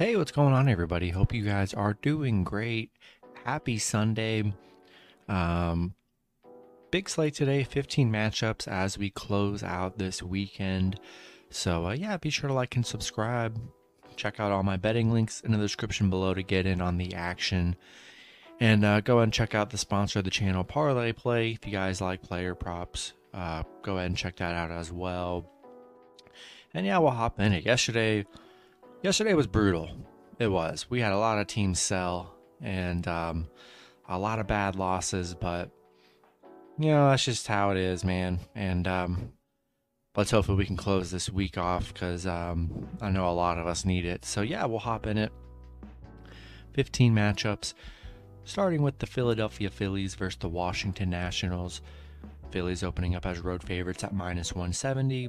Hey, what's going on, everybody? Hope you guys are doing great. Happy Sunday. Um, big slate today, 15 matchups as we close out this weekend. So, uh, yeah, be sure to like and subscribe. Check out all my betting links in the description below to get in on the action. And uh, go ahead and check out the sponsor of the channel, Parlay Play. If you guys like player props, uh, go ahead and check that out as well. And yeah, we'll hop in it. Yesterday, yesterday was brutal. It was. We had a lot of teams sell and um, a lot of bad losses, but you know that's just how it is, man. And um, let's hopefully we can close this week off because um, I know a lot of us need it. So yeah, we'll hop in it. 15 matchups, starting with the Philadelphia Phillies versus the Washington Nationals. Phillies opening up as road favorites at minus 170.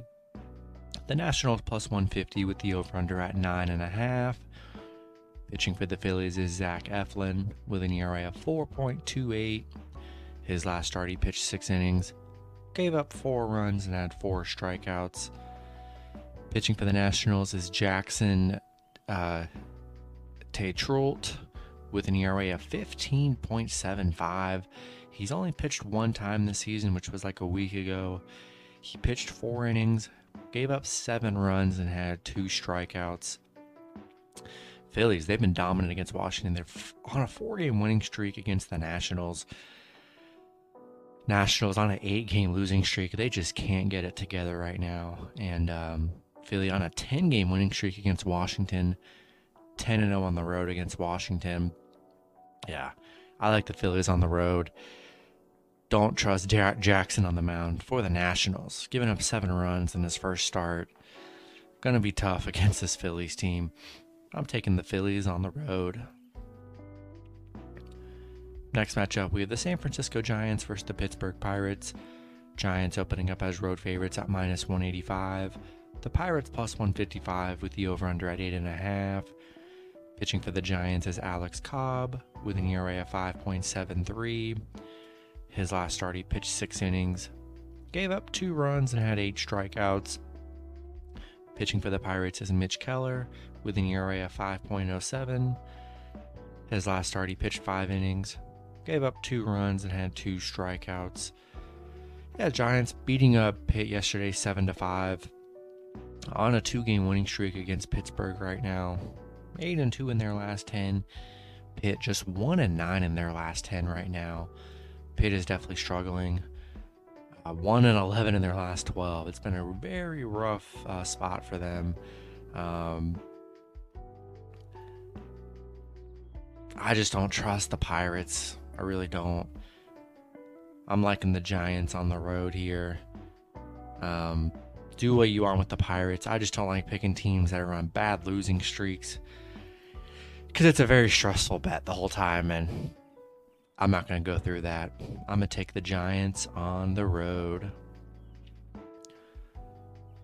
The Nationals plus 150 with the over/under at nine and a half. Pitching for the Phillies is Zach Eflin with an ERA of 4.28. His last start, he pitched six innings, gave up four runs, and had four strikeouts. Pitching for the Nationals is Jackson uh, with an ERA of 15.75. He's only pitched one time this season, which was like a week ago. He pitched four innings, gave up seven runs, and had two strikeouts. Phillies, they've been dominant against Washington. They're on a four game winning streak against the Nationals. Nationals on an eight game losing streak. They just can't get it together right now. And um, Philly on a 10 game winning streak against Washington, 10 0 on the road against Washington. Yeah, I like the Phillies on the road. Don't trust Derek Jackson on the mound for the Nationals. Giving up seven runs in his first start. Going to be tough against this Phillies team. I'm taking the Phillies on the road. Next matchup, we have the San Francisco Giants versus the Pittsburgh Pirates. Giants opening up as road favorites at minus 185. The Pirates plus 155 with the over under at 8.5. Pitching for the Giants is Alex Cobb with an ERA of 5.73. His last start, he pitched six innings, gave up two runs, and had eight strikeouts. Pitching for the Pirates is Mitch Keller with an ERA of 5.07. His last start, he pitched five innings, gave up two runs, and had two strikeouts. Yeah, Giants beating up Pitt yesterday, seven to five, on a two-game winning streak against Pittsburgh right now. Eight and two in their last ten. Pitt just one and nine in their last ten right now. Pitt is definitely struggling. Uh, one and eleven in their last twelve. It's been a very rough uh, spot for them. Um, I just don't trust the Pirates. I really don't. I'm liking the Giants on the road here. Um, do what you want with the Pirates. I just don't like picking teams that are on bad losing streaks because it's a very stressful bet the whole time, and I'm not going to go through that. I'm going to take the Giants on the road.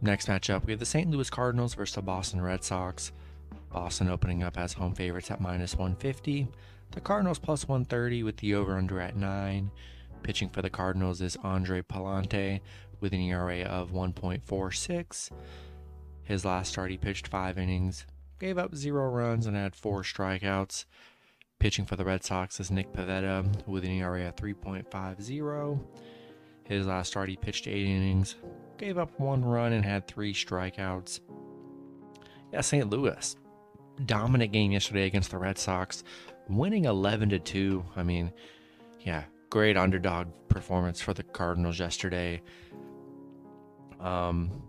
Next matchup, we have the St. Louis Cardinals versus the Boston Red Sox. Boston opening up as home favorites at minus 150. The Cardinals plus 130 with the over under at 9. Pitching for the Cardinals is Andre Pallante with an ERA of 1.46. His last start, he pitched five innings, gave up zero runs, and had four strikeouts. Pitching for the Red Sox is Nick Pivetta with an ERA of 3.50. His last start, he pitched eight innings, gave up one run, and had three strikeouts. Yeah, St. Louis, dominant game yesterday against the Red Sox, winning 11 to 2. I mean, yeah, great underdog performance for the Cardinals yesterday. Um,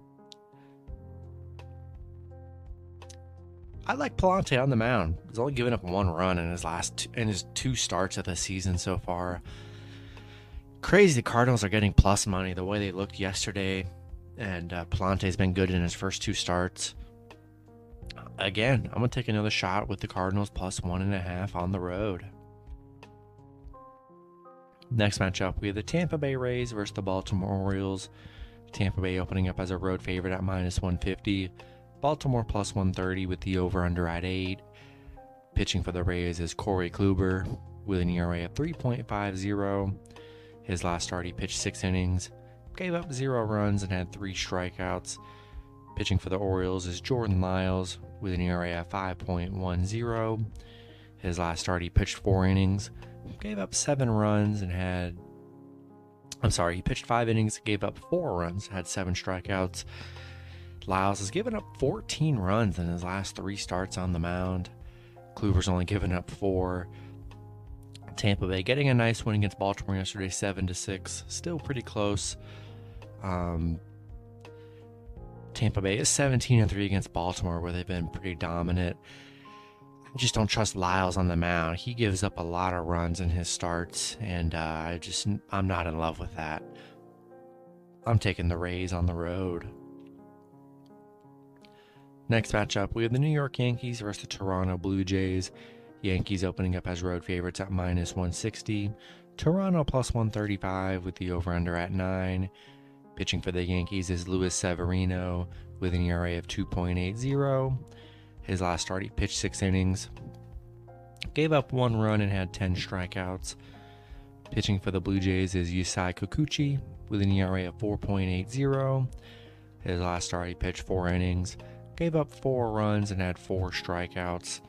I like Pallante on the mound. He's only given up one run in his last two, in his two starts of the season so far. Crazy, the Cardinals are getting plus money the way they looked yesterday, and uh, Pallante's been good in his first two starts again, I'm to take another shot with the Cardinals plus one and a half on the road. Next matchup, we have the Tampa Bay Rays versus the Baltimore Orioles. Tampa Bay opening up as a road favorite at minus 150. Baltimore plus 130 with the over under at 8. Pitching for the Rays is Corey Kluber with an ERA of 3.50. His last start, he pitched six innings, gave up zero runs, and had three strikeouts. Pitching for the Orioles is Jordan Lyles with an ERA of 5.10. His last start, he pitched four innings, gave up seven runs, and had. I'm sorry, he pitched five innings, gave up four runs, had seven strikeouts. Lyles has given up 14 runs in his last three starts on the mound. Kluber's only given up four. Tampa Bay getting a nice win against Baltimore yesterday, seven to six. Still pretty close. Um, Tampa Bay is 17 and 3 against Baltimore, where they've been pretty dominant. I just don't trust Lyles on the mound. He gives up a lot of runs in his starts, and uh, I just I'm not in love with that. I'm taking the Rays on the road. Next matchup, we have the New York Yankees versus the Toronto Blue Jays. Yankees opening up as road favorites at minus 160. Toronto plus 135 with the over under at 9. Pitching for the Yankees is Luis Severino with an ERA of 2.80. His last start, he pitched six innings, gave up one run, and had 10 strikeouts. Pitching for the Blue Jays is Yusei Kikuchi with an ERA of 4.80. His last start, he pitched four innings, gave up four runs, and had four strikeouts.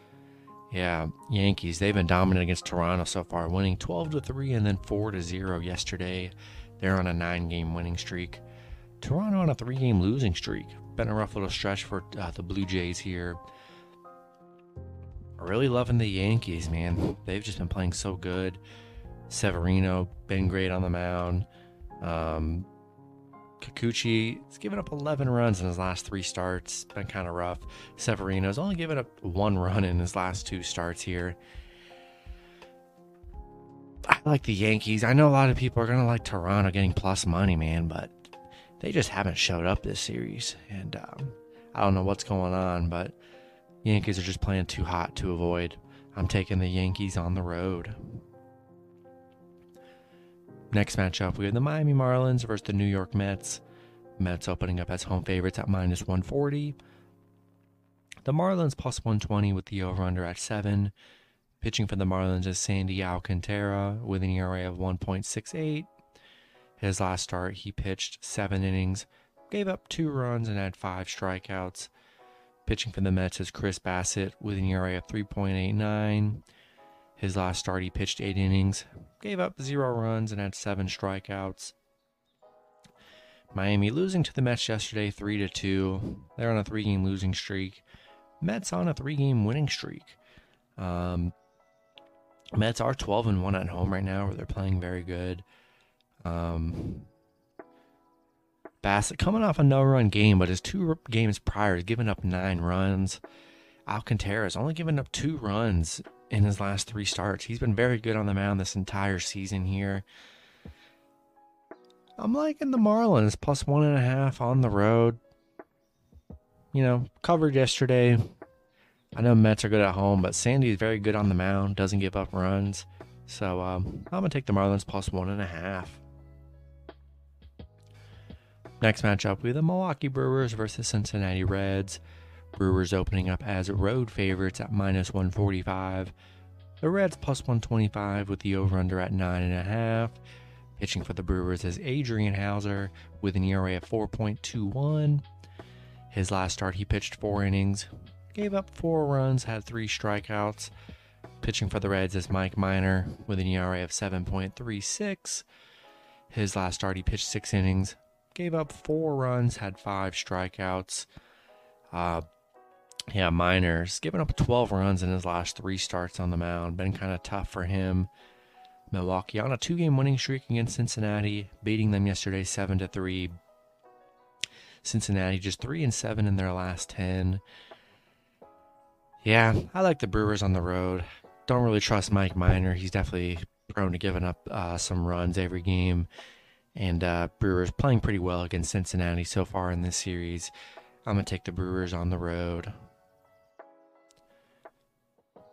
Yeah, Yankees, they've been dominant against Toronto so far, winning 12 to 3 and then 4 to 0 yesterday. They're on a nine game winning streak. Toronto on a three game losing streak. Been a rough little stretch for uh, the Blue Jays here. Really loving the Yankees, man. They've just been playing so good. Severino, been great on the mound. Um, Kikuchi has given up 11 runs in his last three starts. Been kind of rough. Severino's only given up one run in his last two starts here. I like the Yankees. I know a lot of people are going to like Toronto getting plus money, man, but they just haven't showed up this series. And um, I don't know what's going on, but Yankees are just playing too hot to avoid. I'm taking the Yankees on the road. Next matchup, we have the Miami Marlins versus the New York Mets. Mets opening up as home favorites at minus 140. The Marlins plus 120 with the over under at 7. Pitching for the Marlins is Sandy Alcantara with an ERA of 1.68. His last start, he pitched seven innings, gave up two runs, and had five strikeouts. Pitching for the Mets is Chris Bassitt with an ERA of 3.89. His last start, he pitched eight innings, gave up zero runs, and had seven strikeouts. Miami losing to the Mets yesterday, three to two. They're on a three-game losing streak. Mets on a three-game winning streak. Um, Mets are 12 and 1 at home right now, where they're playing very good. Um, Bassitt coming off a no run game, but his two games prior, he's given up nine runs. Alcantara's only given up two runs in his last three starts. He's been very good on the mound this entire season here. I'm liking the Marlins plus one and a half on the road. You know, covered yesterday. I know Mets are good at home, but Sandy is very good on the mound, doesn't give up runs. So um, I'm going to take the Marlins plus one and a half. Next matchup, we have the Milwaukee Brewers versus Cincinnati Reds. Brewers opening up as road favorites at minus 145. The Reds plus 125 with the over under at 9.5. Pitching for the Brewers is Adrian Houser with an ERA of 4.21. His last start, he pitched four innings, gave up four runs, had three strikeouts. Pitching for the Reds is Mike Minor with an ERA of 7.36. His last start, he pitched six innings, gave up four runs, had five strikeouts. Uh, yeah, Minor's given up 12 runs in his last three starts on the mound. Been kind of tough for him. Milwaukee on a two-game winning streak against Cincinnati, beating them yesterday seven to three. Cincinnati just three and seven in their last ten. Yeah, I like the Brewers on the road. Don't really trust Mike Minor. He's definitely prone to giving up uh, some runs every game. And uh, Brewers playing pretty well against Cincinnati so far in this series. I'm to take the Brewers on the road.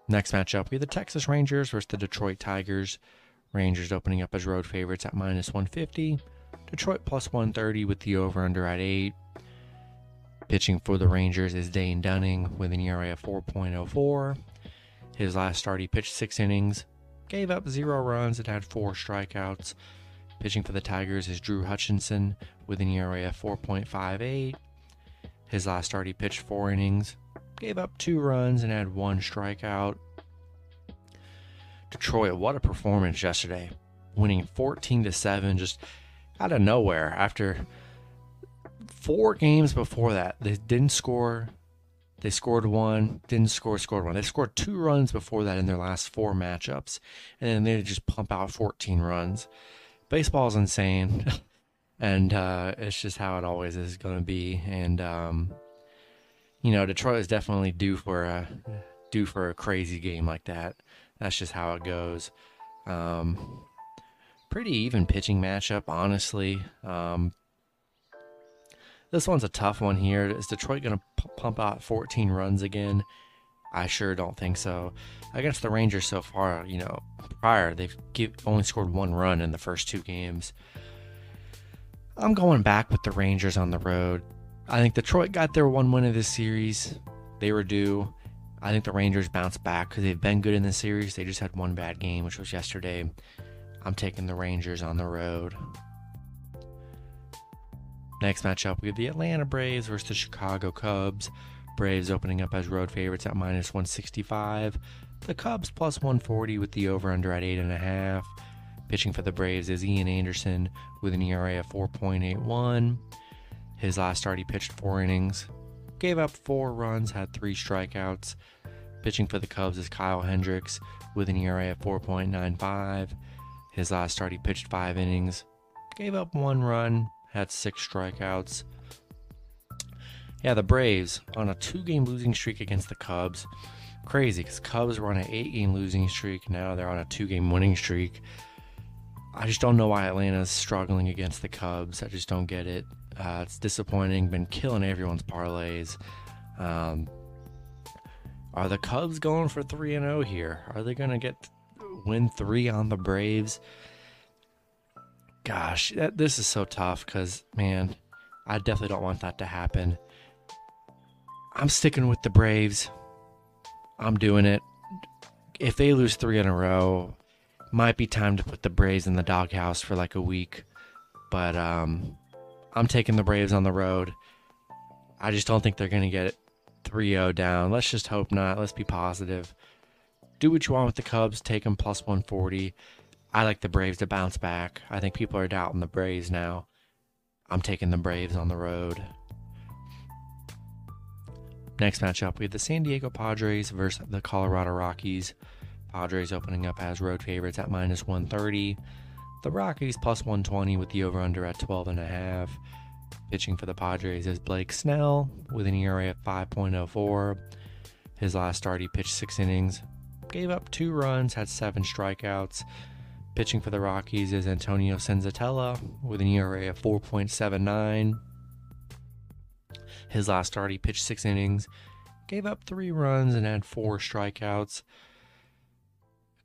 Next matchup, we have the Texas Rangers versus the Detroit Tigers. Rangers opening up as road favorites at minus 150. Detroit plus 130 with the over under at 8. Pitching for the Rangers is Dane Dunning with an ERA of 4.04. His last start, he pitched six innings, gave up zero runs, and had four strikeouts. Pitching for the Tigers is Drew Hutchison with an ERA of 4.58. His last start, he pitched four innings, gave up two runs, and had one strikeout. Detroit, what a performance yesterday, winning 14 to 7 just out of nowhere after four games before that. They didn't score. They scored one, didn't score, scored one. They scored two runs before that in their last four matchups, and then they just pump out 14 runs. Baseball is insane, and uh, it's just how it always is going to be. And um, you know, Detroit is definitely due for a due for a crazy game like that. That's just how it goes. Um, pretty even pitching matchup, honestly. Um, this one's a tough one here. Is Detroit going to p- pump out 14 runs again? I sure don't think so. Against the Rangers so far, you know, prior they've give, only scored one run in the first two games. I'm going back with the Rangers on the road. I think Detroit got their one win of this series. They were due. I think the Rangers bounce back because they've been good in the series. They just had one bad game, which was yesterday. I'm taking the Rangers on the road. Next matchup, we have the Atlanta Braves versus the Chicago Cubs. Braves opening up as road favorites at minus 165. The Cubs plus 140 with the over under at 8.5. Pitching for the Braves is Ian Anderson with an ERA of 4.81. His last start, he pitched four innings, gave up four runs, had three strikeouts. Pitching for the Cubs is Kyle Hendricks with an ERA of 4.95. His last start, he pitched five innings, gave up one run, had six strikeouts. Yeah, the Braves on a two game losing streak against the Cubs. Crazy because Cubs were on an eight game losing streak. Now they're on a two game winning streak. I just don't know why Atlanta's struggling against the Cubs. I just don't get it. Uh, it's disappointing. Been killing everyone's parlays. Um, are the Cubs going for three and zero here? Are they going to get win three on the Braves? Gosh, that, this is so tough because man, I definitely don't want that to happen. I'm sticking with the Braves. I'm doing it. If they lose three in a row, might be time to put the Braves in the doghouse for like a week. But um, I'm taking the Braves on the road. I just don't think they're going to get 3 0 down. Let's just hope not. Let's be positive. Do what you want with the Cubs. Take them plus 140. I like the Braves to bounce back. I think people are doubting the Braves now. I'm taking the Braves on the road. Next matchup, we have the San Diego Padres versus the Colorado Rockies. Padres opening up as road favorites at minus 130. The Rockies plus 120 with the over under at 12.5. Pitching for the Padres is Blake Snell with an ERA of 5.04. His last start, he pitched six innings, gave up two runs, had seven strikeouts. Pitching for the Rockies is Antonio Senzatela with an ERA of 4.79. His last start, he pitched six innings, gave up three runs, and had four strikeouts.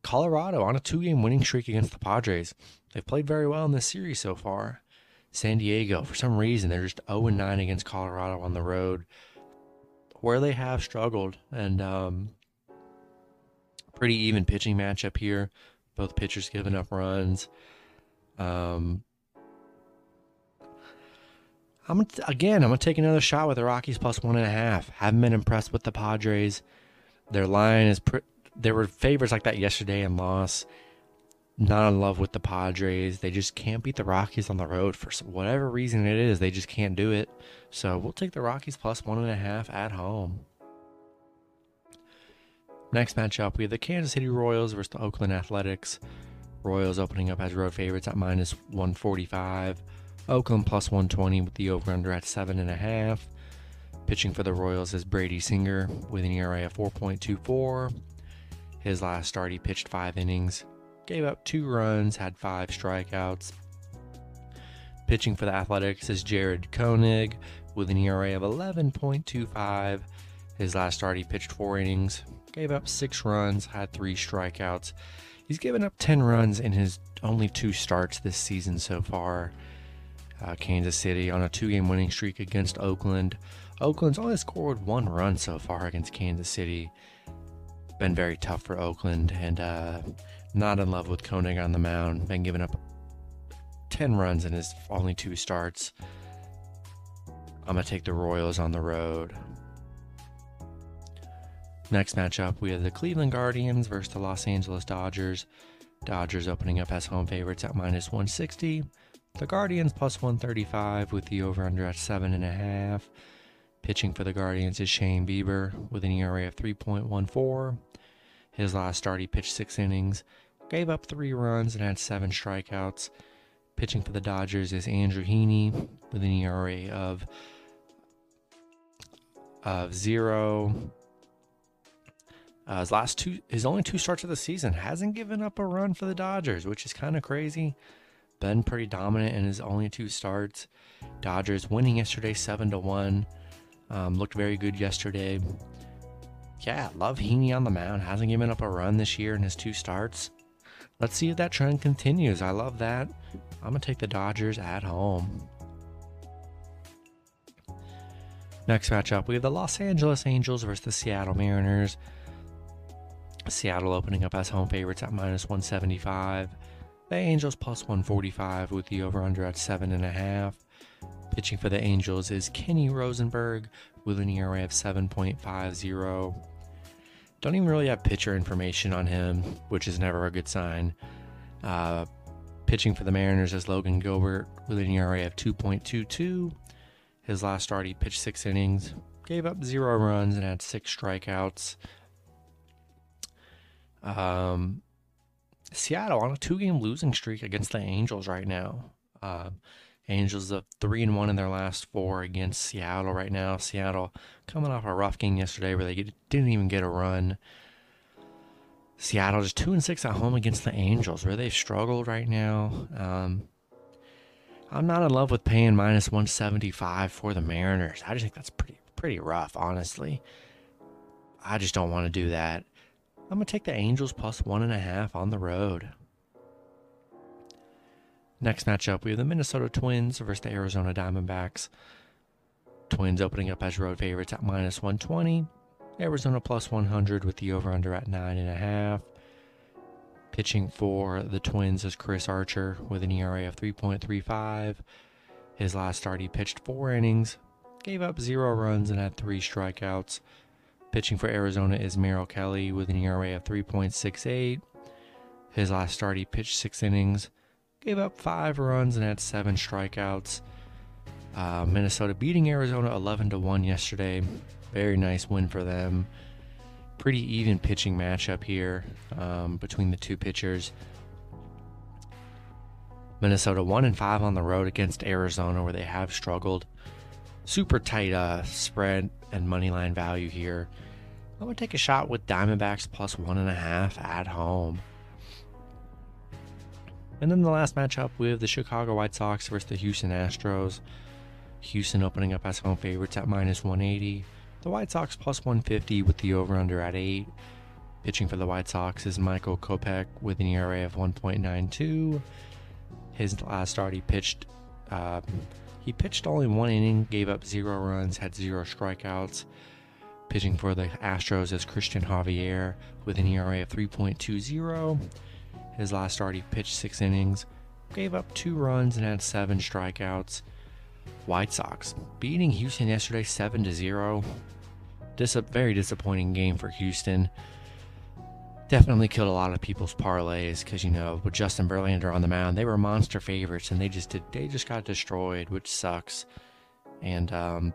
Colorado on a two game winning streak against the Padres. They've played very well in this series so far. San Diego, for some reason, they're just 0 9 against Colorado on the road, where they have struggled. And um, pretty even pitching matchup here. Both pitchers giving up runs. Um, I'm again. I'm gonna take another shot with the Rockies plus one and a half. Haven't been impressed with the Padres. Their line is. Pre- there were favors like that yesterday and lost. Not in love with the Padres. They just can't beat the Rockies on the road for whatever reason it is. They just can't do it. So we'll take the Rockies plus one and a half at home. Next matchup, we have the Kansas City Royals versus the Oakland Athletics. Royals opening up as road favorites at minus 145. Oakland plus 120 with the over under at 7.5. Pitching for the Royals is Brady Singer with an ERA of 4.24. His last start, he pitched five innings, gave up two runs, had five strikeouts. Pitching for the Athletics is Jared Koenig with an ERA of 11.25. His last start, he pitched four innings, gave up six runs, had three strikeouts. He's given up 10 runs in his only two starts this season so far. Uh, Kansas City on a two game winning streak against Oakland. Oakland's only scored one run so far against Kansas City. Been very tough for Oakland and uh, not in love with Koenig on the mound. Been giving up 10 runs in his only two starts. I'm going to take the Royals on the road. Next matchup, we have the Cleveland Guardians versus the Los Angeles Dodgers. Dodgers opening up as home favorites at minus 160. The Guardians plus 135 with the over under at 7.5. Pitching for the Guardians is Shane Bieber with an ERA of 3.14. His last start, he pitched six innings, gave up three runs, and had seven strikeouts. Pitching for the Dodgers is Andrew Heaney with an ERA of of zero. Uh, his last two, his only two starts of the season, hasn't given up a run for the Dodgers, which is kind of crazy. Been pretty dominant in his only two starts. Dodgers winning yesterday, seven to one. Um, looked very good yesterday. Yeah, love Heaney on the mound. Hasn't given up a run this year in his two starts. Let's see if that trend continues. I love that. I'm going to take the Dodgers at home. Next matchup, we have the Los Angeles Angels versus the Seattle Mariners. Seattle opening up as home favorites at minus 175. The Angels plus 145 with the over under at 7.5. Pitching for the Angels is Kenny Rosenberg with an ERA of 7.50. Don't even really have pitcher information on him, which is never a good sign. Uh, pitching for the Mariners is Logan Gilbert with an ERA of 2.22. His last start, he pitched six innings, gave up zero runs, and had six strikeouts. Um, Seattle on a two-game losing streak against the Angels right now. Uh, Angels of three and one in their last four against Seattle right now. Seattle coming off a rough game yesterday where they didn't even get a run. Seattle just two and six at home against the Angels, where they've struggled right now. Um, I'm not in love with paying minus 175 for the Mariners. I just think that's pretty pretty rough, honestly. I just don't want to do that. I'm gonna take the Angels plus one and a half on the road. Next matchup, we have the Minnesota Twins versus the Arizona Diamondbacks. Twins opening up as road favorites at minus 120. Arizona plus 100 with the over under at 9.5. Pitching for the Twins is Chris Archer with an ERA of 3.35. His last start, he pitched four innings, gave up zero runs, and had three strikeouts. Pitching for Arizona is Merrill Kelly with an ERA of 3.68. His last start, he pitched six innings, gave up five runs and had seven strikeouts. Uh, Minnesota beating Arizona 11 to 1 yesterday. Very nice win for them. Pretty even pitching matchup here um, between the two pitchers. Minnesota 1 and 5 on the road against Arizona, where they have struggled. Super tight uh, spread and money line value here. I'm going to take a shot with Diamondbacks plus 1.5 at home. And then the last matchup, have the Chicago White Sox versus the Houston Astros. Houston opening up as home favorites at minus 180. The White Sox plus 150 with the over under at 8. Pitching for the White Sox is Michael Kopech with an ERA of 1.92. His last start, he pitched. Uh, he pitched only one inning, gave up zero runs, had zero strikeouts. Pitching for the Astros is Cristian Javier with an ERA of 3.20. His last start, he pitched six innings, gave up two runs, and had seven strikeouts. White Sox beating Houston yesterday 7 to 0. Dis- very disappointing game for Houston. Definitely killed a lot of people's parlays because you know with Justin Verlander on the mound, they were monster favorites and they just did they just got destroyed, which sucks. And um,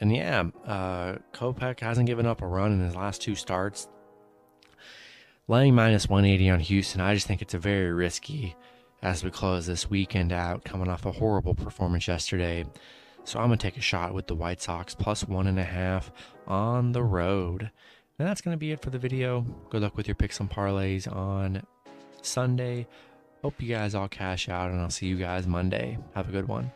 and yeah, uh, Kopech hasn't given up a run in his last two starts laying minus 180 on Houston, I just think it's a very risky as we close this weekend out, coming off a horrible performance yesterday. So I'm going to take a shot with the White Sox plus one and a half on the road. And that's going to be it for the video. Good luck with your picks and parlays on Sunday. Hope you guys all cash out, and I'll see you guys Monday. Have a good one.